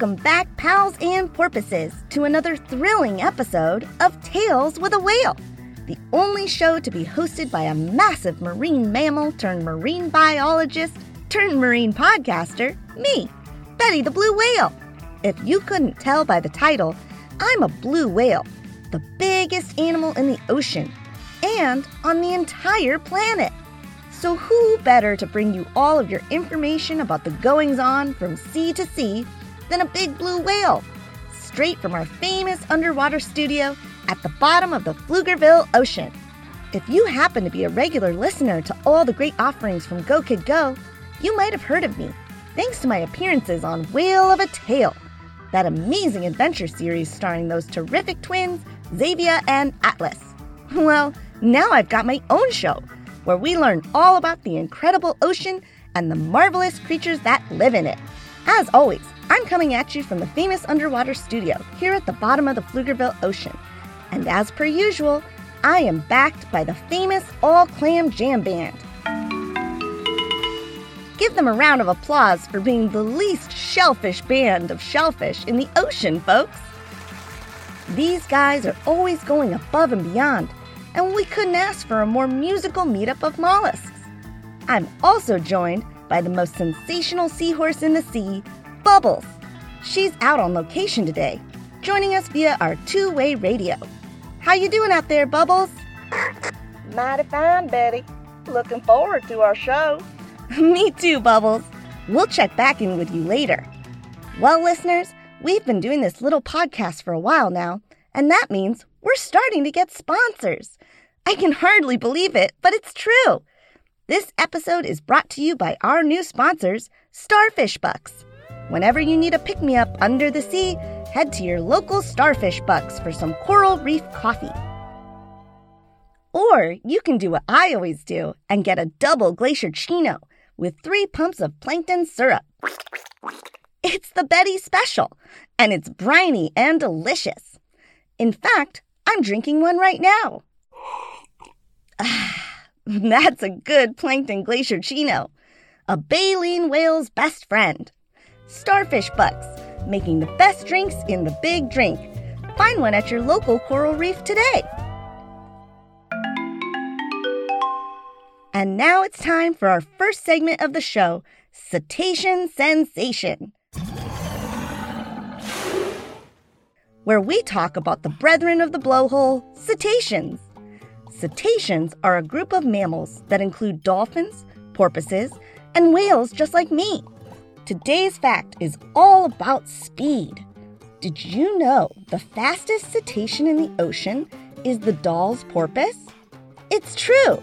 Welcome back, pals and porpoises, to another thrilling episode of Tales with a Whale, the only show to be hosted by a massive marine mammal turned marine biologist turned marine podcaster, me, Betty the Blue Whale. If you couldn't tell by the title, I'm a blue whale, the biggest animal in the ocean and on the entire planet. So, who better to bring you all of your information about the goings on from sea to sea than a big blue whale, straight from our famous underwater studio at the bottom of the Pflugerville Ocean. If you happen to be a regular listener to all the great offerings from Go Kid Go, you might have heard of me, thanks to my appearances on Whale of a Tale, that amazing adventure series starring those terrific twins, Xavier and Atlas. Well, now I've got my own show, where we learn all about the incredible ocean and the marvelous creatures that live in it. As always, I'm coming at you from the famous underwater studio here at the bottom of the Pflugerville Ocean. And as per usual, I am backed by the famous All Clam Jam Band. Give them a round of applause for being the least shellfish band of shellfish in the ocean, folks. These guys are always going above and beyond, and we couldn't ask for a more musical meetup of mollusks. I'm also joined by the most sensational seahorse in the sea, Bubbles. She's out on location today, joining us via our two-way radio. How you doing out there, Bubbles? Mighty fine, Betty. Looking forward to our show. Me too, Bubbles. We'll check back in with you later. Well, listeners, we've been doing this little podcast for a while now, and that means we're starting to get sponsors. I can hardly believe it, but it's true. This episode is brought to you by our new sponsors, Starfish Bucks. Whenever you need a pick me up under the sea, head to your local Starfish Bucks for some coral reef coffee. Or you can do what I always do and get a double glacier chino with three pumps of plankton syrup. It's the Betty Special, and it's briny and delicious. In fact, I'm drinking one right now. That's a good plankton glacier chino, a baleen whale's best friend. Starfish Bucks, making the best drinks in the big drink. Find one at your local coral reef today. And now it's time for our first segment of the show Cetacean Sensation. Where we talk about the brethren of the blowhole, cetaceans. Cetaceans are a group of mammals that include dolphins, porpoises, and whales just like me. Today's fact is all about speed. Did you know the fastest cetacean in the ocean is the Dall's porpoise? It's true.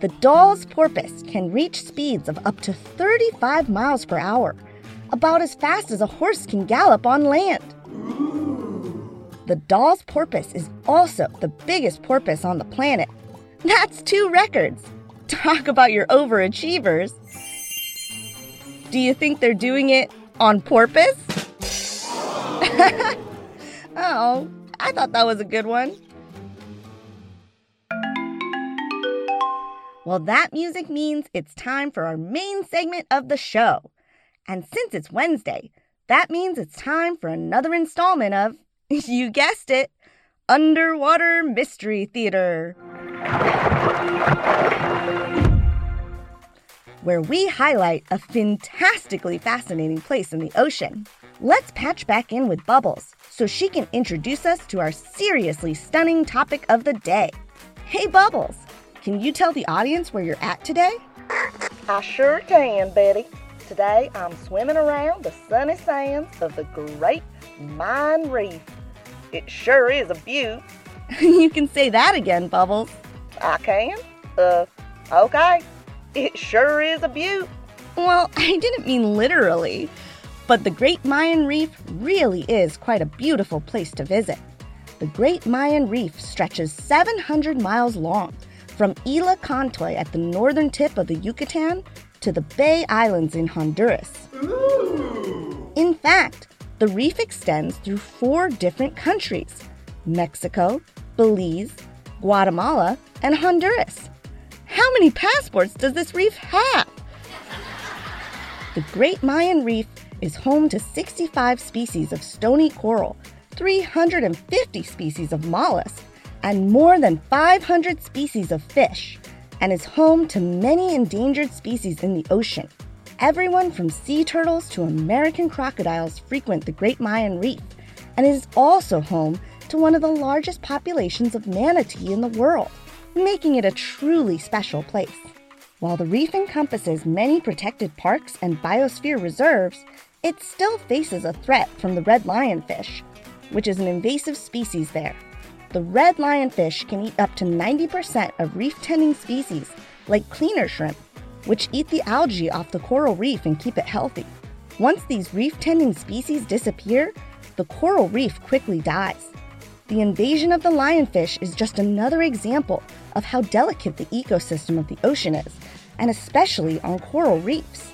The Dall's porpoise can reach speeds of up to 35 miles per hour, about as fast as a horse can gallop on land. The Dall's porpoise is also the biggest porpoise on the planet. That's two records. Talk about your overachievers. Do you think they're doing it On porpoise? oh, I thought that was a good one. Well, that music means it's time for our main segment of the show. And since it's Wednesday, that means it's time for another installment of, you guessed it, Underwater Mystery Theater. Where we highlight a fantastically fascinating place in the ocean. Let's patch back in with Bubbles so she can introduce us to our seriously stunning topic of the day. Hey, Bubbles, can you tell the audience where you're at today? I sure can, Betty. Today I'm swimming around the sunny sands of the Great Mayan Reef. It sure is a beaut. you can say that again, Bubbles. I can? Uh, okay. It sure is a beaut. Well, I didn't mean literally, but the Great Mayan Reef really is quite a beautiful place to visit. The Great Mayan Reef stretches 700 miles long from Isla Contoy at the northern tip of the Yucatan to the Bay Islands in Honduras. Ooh. In fact, the reef extends through four different countries Mexico, Belize, Guatemala, and Honduras. How many passports does this reef have? The Great Mayan Reef is home to 65 species of stony coral, 350 species of mollusks, and more than 500 species of fish, and is home to many endangered species in the ocean. Everyone from sea turtles to American crocodiles frequent the Great Mayan Reef, and is also home to one of the largest populations of manatee in the world, making it a truly special place. While the reef encompasses many protected parks and biosphere reserves, it still faces a threat from the red lionfish, which is an invasive species there. The red lionfish can eat up to 90% of reef tending species, like cleaner shrimp, which eat the algae off the coral reef and keep it healthy. Once these reef tending species disappear, the coral reef quickly dies. The invasion of the lionfish is just another example of how delicate the ecosystem of the ocean is, and especially on coral reefs.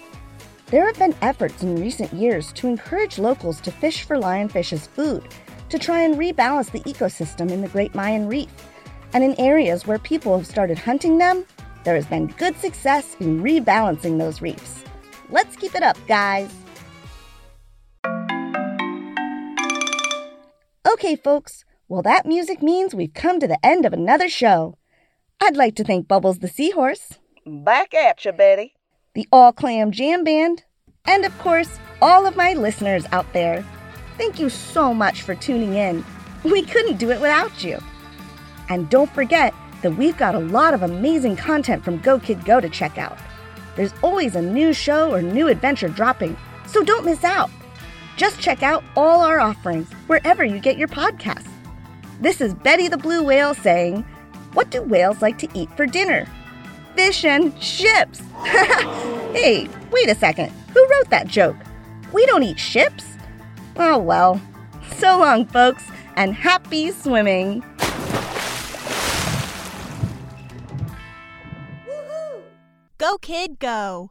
There have been efforts in recent years to encourage locals to fish for lionfish as food to try and rebalance the ecosystem in the Great Mayan Reef. And in areas where people have started hunting them, there has been good success in rebalancing those reefs. Let's keep it up, guys. Okay, folks, well, that music means we've come to the end of another show. I'd like to thank Bubbles the Seahorse. Back at you, Betty. The All Clam Jam Band. And of course, all of my listeners out there. Thank you so much for tuning in. We couldn't do it without you. And don't forget that we've got a lot of amazing content from Go Kid Go to check out. There's always a new show or new adventure dropping, so don't miss out. Just check out all our offerings wherever you get your podcasts. This is Betty the Blue Whale saying, What do whales like to eat for dinner? Fish and ships. hey, wait a second. Who wrote that joke? We don't eat ships. Oh well. So long, folks, and happy swimming. Go, kid, go.